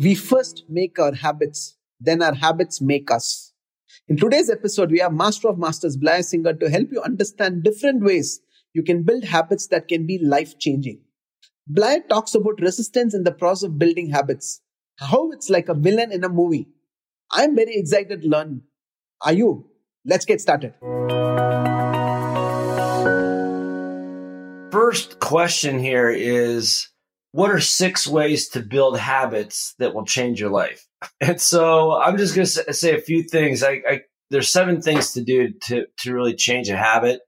We first make our habits, then our habits make us. In today's episode, we have Master of Masters Blair Singer to help you understand different ways you can build habits that can be life changing. Blair talks about resistance in the process of building habits, how it's like a villain in a movie. I'm very excited to learn. Are you? Let's get started. First question here is what are six ways to build habits that will change your life? And so I'm just going to say a few things. I, I, there's seven things to do to, to really change a habit.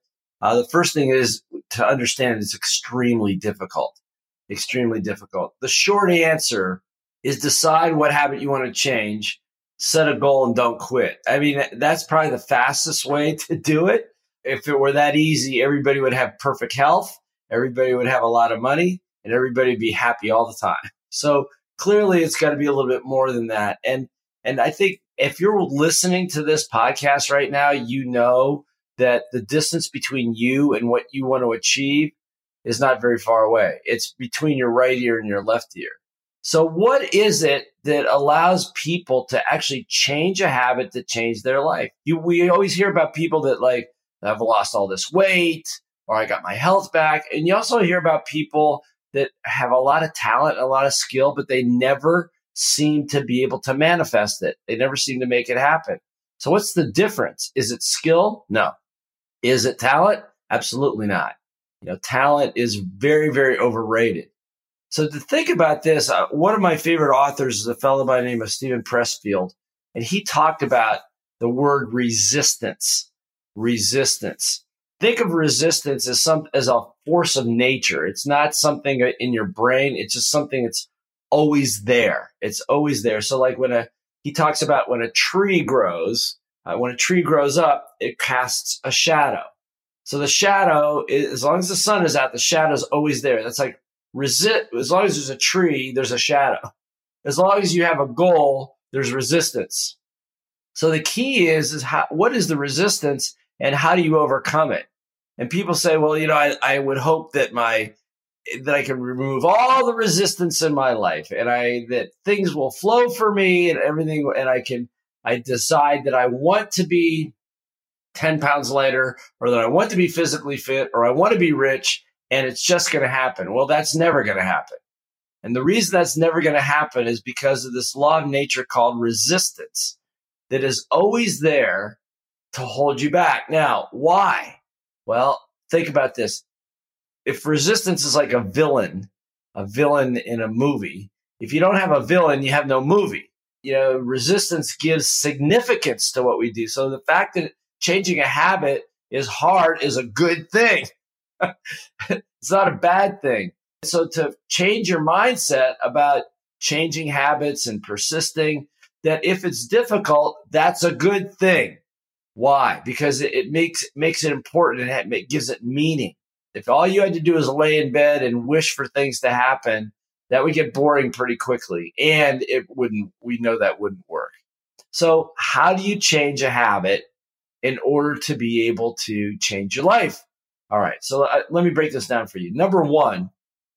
Uh, the first thing is to understand it's extremely difficult, extremely difficult. The short answer is decide what habit you want to change, set a goal and don't quit. I mean, that's probably the fastest way to do it. If it were that easy, everybody would have perfect health. Everybody would have a lot of money and everybody be happy all the time. So clearly it's got to be a little bit more than that. And, and I think if you're listening to this podcast right now, you know that the distance between you and what you want to achieve is not very far away. It's between your right ear and your left ear. So what is it that allows people to actually change a habit to change their life? You, we always hear about people that like, I've lost all this weight or I got my health back. And you also hear about people that have a lot of talent, a lot of skill, but they never seem to be able to manifest it. They never seem to make it happen. So what's the difference? Is it skill? No. Is it talent? Absolutely not. You know, talent is very, very overrated. So to think about this, uh, one of my favorite authors is a fellow by the name of Steven Pressfield, and he talked about the word resistance. Resistance. Think of resistance as some as a force of nature. It's not something in your brain. It's just something that's always there. It's always there. So like when a he talks about when a tree grows, uh, when a tree grows up, it casts a shadow. So the shadow, is, as long as the sun is out, the shadow is always there. That's like resist. As long as there's a tree, there's a shadow. As long as you have a goal, there's resistance. So the key is, is how, what is the resistance and how do you overcome it? And people say, well, you know, I, I would hope that my, that I can remove all the resistance in my life and I, that things will flow for me and everything. And I can, I decide that I want to be 10 pounds lighter or that I want to be physically fit or I want to be rich and it's just going to happen. Well, that's never going to happen. And the reason that's never going to happen is because of this law of nature called resistance that is always there to hold you back. Now, why? Well, think about this. If resistance is like a villain, a villain in a movie, if you don't have a villain, you have no movie. You know, resistance gives significance to what we do. So the fact that changing a habit is hard is a good thing. it's not a bad thing. So to change your mindset about changing habits and persisting, that if it's difficult, that's a good thing. Why? Because it, it makes makes it important and it gives it meaning. If all you had to do is lay in bed and wish for things to happen, that would get boring pretty quickly, and it wouldn't. We know that wouldn't work. So, how do you change a habit in order to be able to change your life? All right. So uh, let me break this down for you. Number one,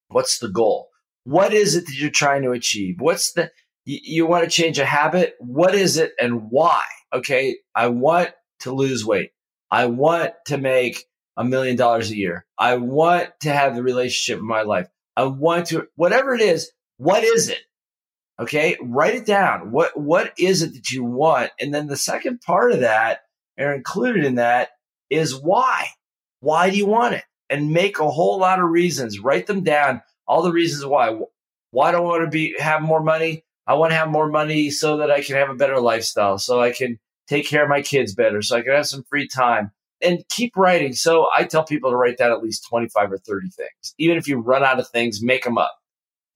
what's the goal? What is it that you're trying to achieve? What's the, you, you want to change a habit? What is it and why? Okay. I want to lose weight. I want to make a million dollars a year. I want to have the relationship in my life. I want to, whatever it is, what is it? Okay. Write it down. What, what is it that you want? And then the second part of that, or included in that, is why. Why do you want it? And make a whole lot of reasons. Write them down. All the reasons why. Why do I want to be have more money? I want to have more money so that I can have a better lifestyle, so I can take care of my kids better, so I can have some free time. And keep writing. So I tell people to write down at least 25 or 30 things. Even if you run out of things, make them up.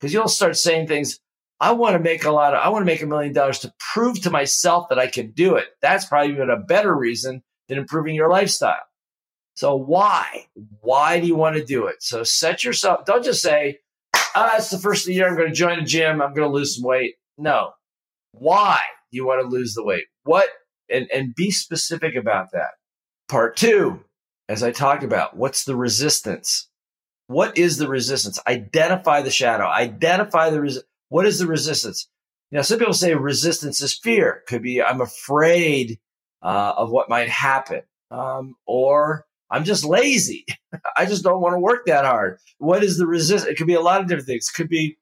because you'll start saying things. I want to make a lot of, I want to make a million dollars to prove to myself that I can do it. That's probably even a better reason than improving your lifestyle. So why? Why do you want to do it? So set yourself, don't just say, ah, it's the first of the year. I'm going to join a gym. I'm going to lose some weight. No. Why do you want to lose the weight? What? And, and be specific about that. Part two, as I talked about, what's the resistance? What is the resistance? Identify the shadow. Identify the res- what is the resistance? Now, some people say resistance is fear. Could be I'm afraid uh, of what might happen, um, or I'm just lazy. I just don't want to work that hard. What is the resistance? It could be a lot of different things. It could be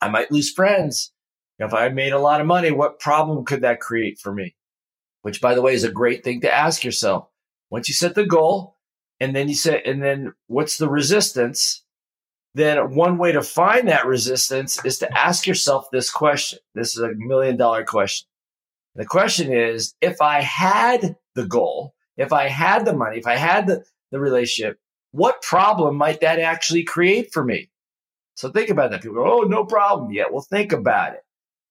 I might lose friends. If I made a lot of money, what problem could that create for me? Which, by the way, is a great thing to ask yourself. Once you set the goal, and then you say, and then what's the resistance? Then one way to find that resistance is to ask yourself this question. This is a million dollar question. The question is, if I had the goal, if I had the money, if I had the, the relationship, what problem might that actually create for me? So think about that. People go, oh, no problem yet. Well, think about it.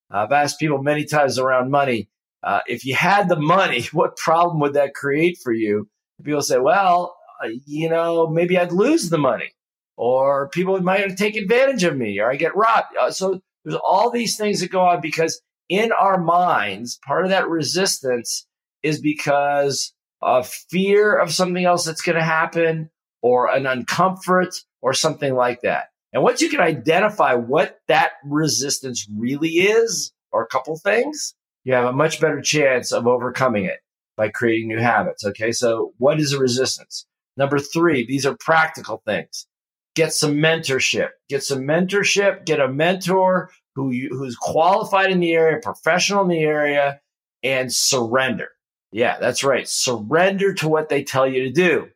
I've asked people many times around money, uh, if you had the money, what problem would that create for you? People say, well, uh, you know, maybe I'd lose the money or people might take advantage of me or I get robbed. Uh, so there's all these things that go on because in our minds, part of that resistance is because of fear of something else that's going to happen or an uncomfort or something like that. And once you can identify what that resistance really is, or a couple things, you have a much better chance of overcoming it by creating new habits. Okay. So what is a resistance? Number three, these are practical things. Get some mentorship. Get some mentorship. Get a mentor who you, who's qualified in the area, professional in the area, and surrender. Yeah, that's right. Surrender to what they tell you to do.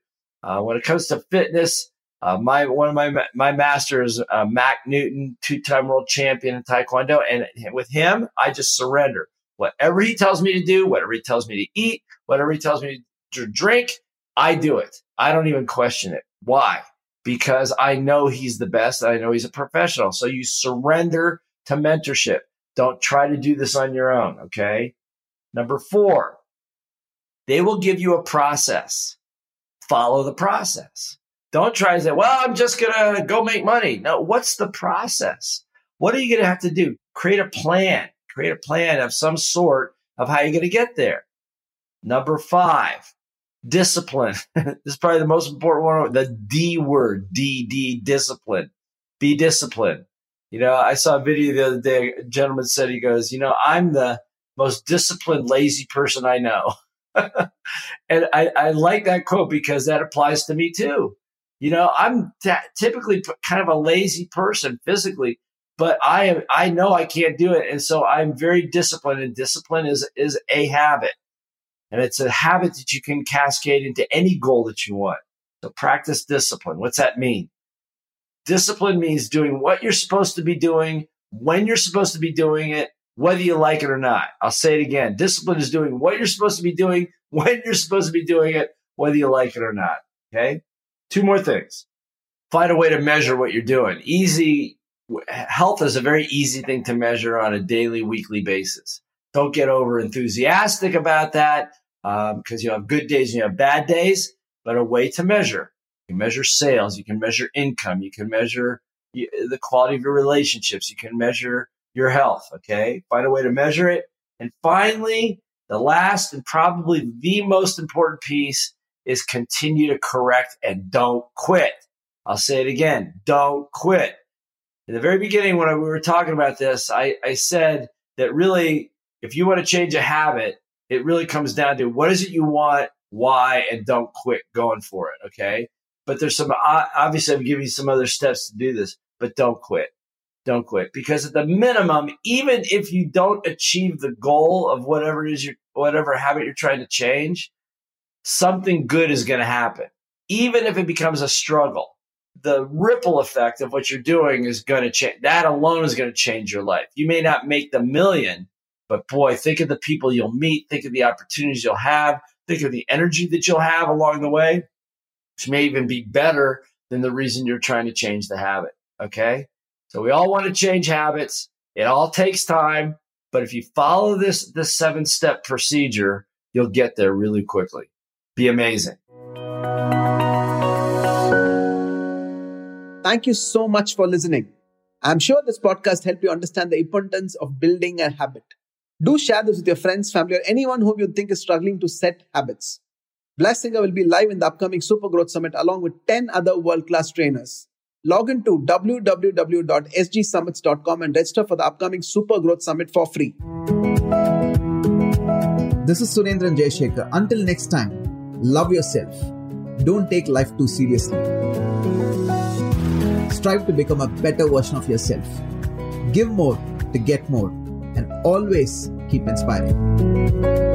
Uh, when it comes to fitness, uh, my one of my my masters, uh, Mac Newton, two-time world champion in Taekwondo, and with him, I just surrender. Whatever he tells me to do, whatever he tells me to eat, whatever he tells me to drink, I do it. I don't even question it. Why? Because I know he's the best. I know he's a professional. So you surrender to mentorship. Don't try to do this on your own. Okay. Number four, they will give you a process. Follow the process. Don't try to say, well, I'm just going to go make money. No, what's the process? What are you going to have to do? Create a plan, create a plan of some sort of how you're going to get there. Number five, discipline. this is probably the most important one. The D word, D, D, discipline. Be disciplined. You know, I saw a video the other day. A gentleman said, he goes, you know, I'm the most disciplined, lazy person I know. and I, I, like that quote because that applies to me too. You know, I'm t- typically kind of a lazy person physically, but I am, I know I can't do it. And so I'm very disciplined and discipline is, is a habit. And it's a habit that you can cascade into any goal that you want. So practice discipline. What's that mean? Discipline means doing what you're supposed to be doing, when you're supposed to be doing it, whether you like it or not. I'll say it again. Discipline is doing what you're supposed to be doing, when you're supposed to be doing it, whether you like it or not. Okay. Two more things. Find a way to measure what you're doing. Easy health is a very easy thing to measure on a daily, weekly basis. Don't get over enthusiastic about that because um, you have good days and you have bad days, but a way to measure. You can measure sales, you can measure income, you can measure the quality of your relationships, you can measure your health. Okay. Find a way to measure it. And finally, the last and probably the most important piece is continue to correct and don't quit. I'll say it again. Don't quit. In the very beginning, when we were talking about this, I, I said that really, if you want to change a habit, it really comes down to what is it you want, why, and don't quit going for it. Okay. But there's some, obviously, I'm giving you some other steps to do this, but don't quit. Don't quit because at the minimum, even if you don't achieve the goal of whatever it is you, whatever habit you're trying to change, something good is going to happen. Even if it becomes a struggle, the ripple effect of what you're doing is going to change. That alone is going to change your life. You may not make the million, but boy, think of the people you'll meet, think of the opportunities you'll have, think of the energy that you'll have along the way, which may even be better than the reason you're trying to change the habit. Okay. So we all want to change habits. It all takes time. But if you follow this, this seven step procedure, you'll get there really quickly. Be amazing. Thank you so much for listening. I'm sure this podcast helped you understand the importance of building a habit. Do share this with your friends, family, or anyone whom you think is struggling to set habits. Blair Singer will be live in the upcoming Super Growth Summit along with 10 other world class trainers. Log in to www.sgsummits.com and register for the upcoming Super Growth Summit for free. This is Surendran Jayashekhar. Until next time, love yourself. Don't take life too seriously. Strive to become a better version of yourself. Give more to get more and always keep inspiring.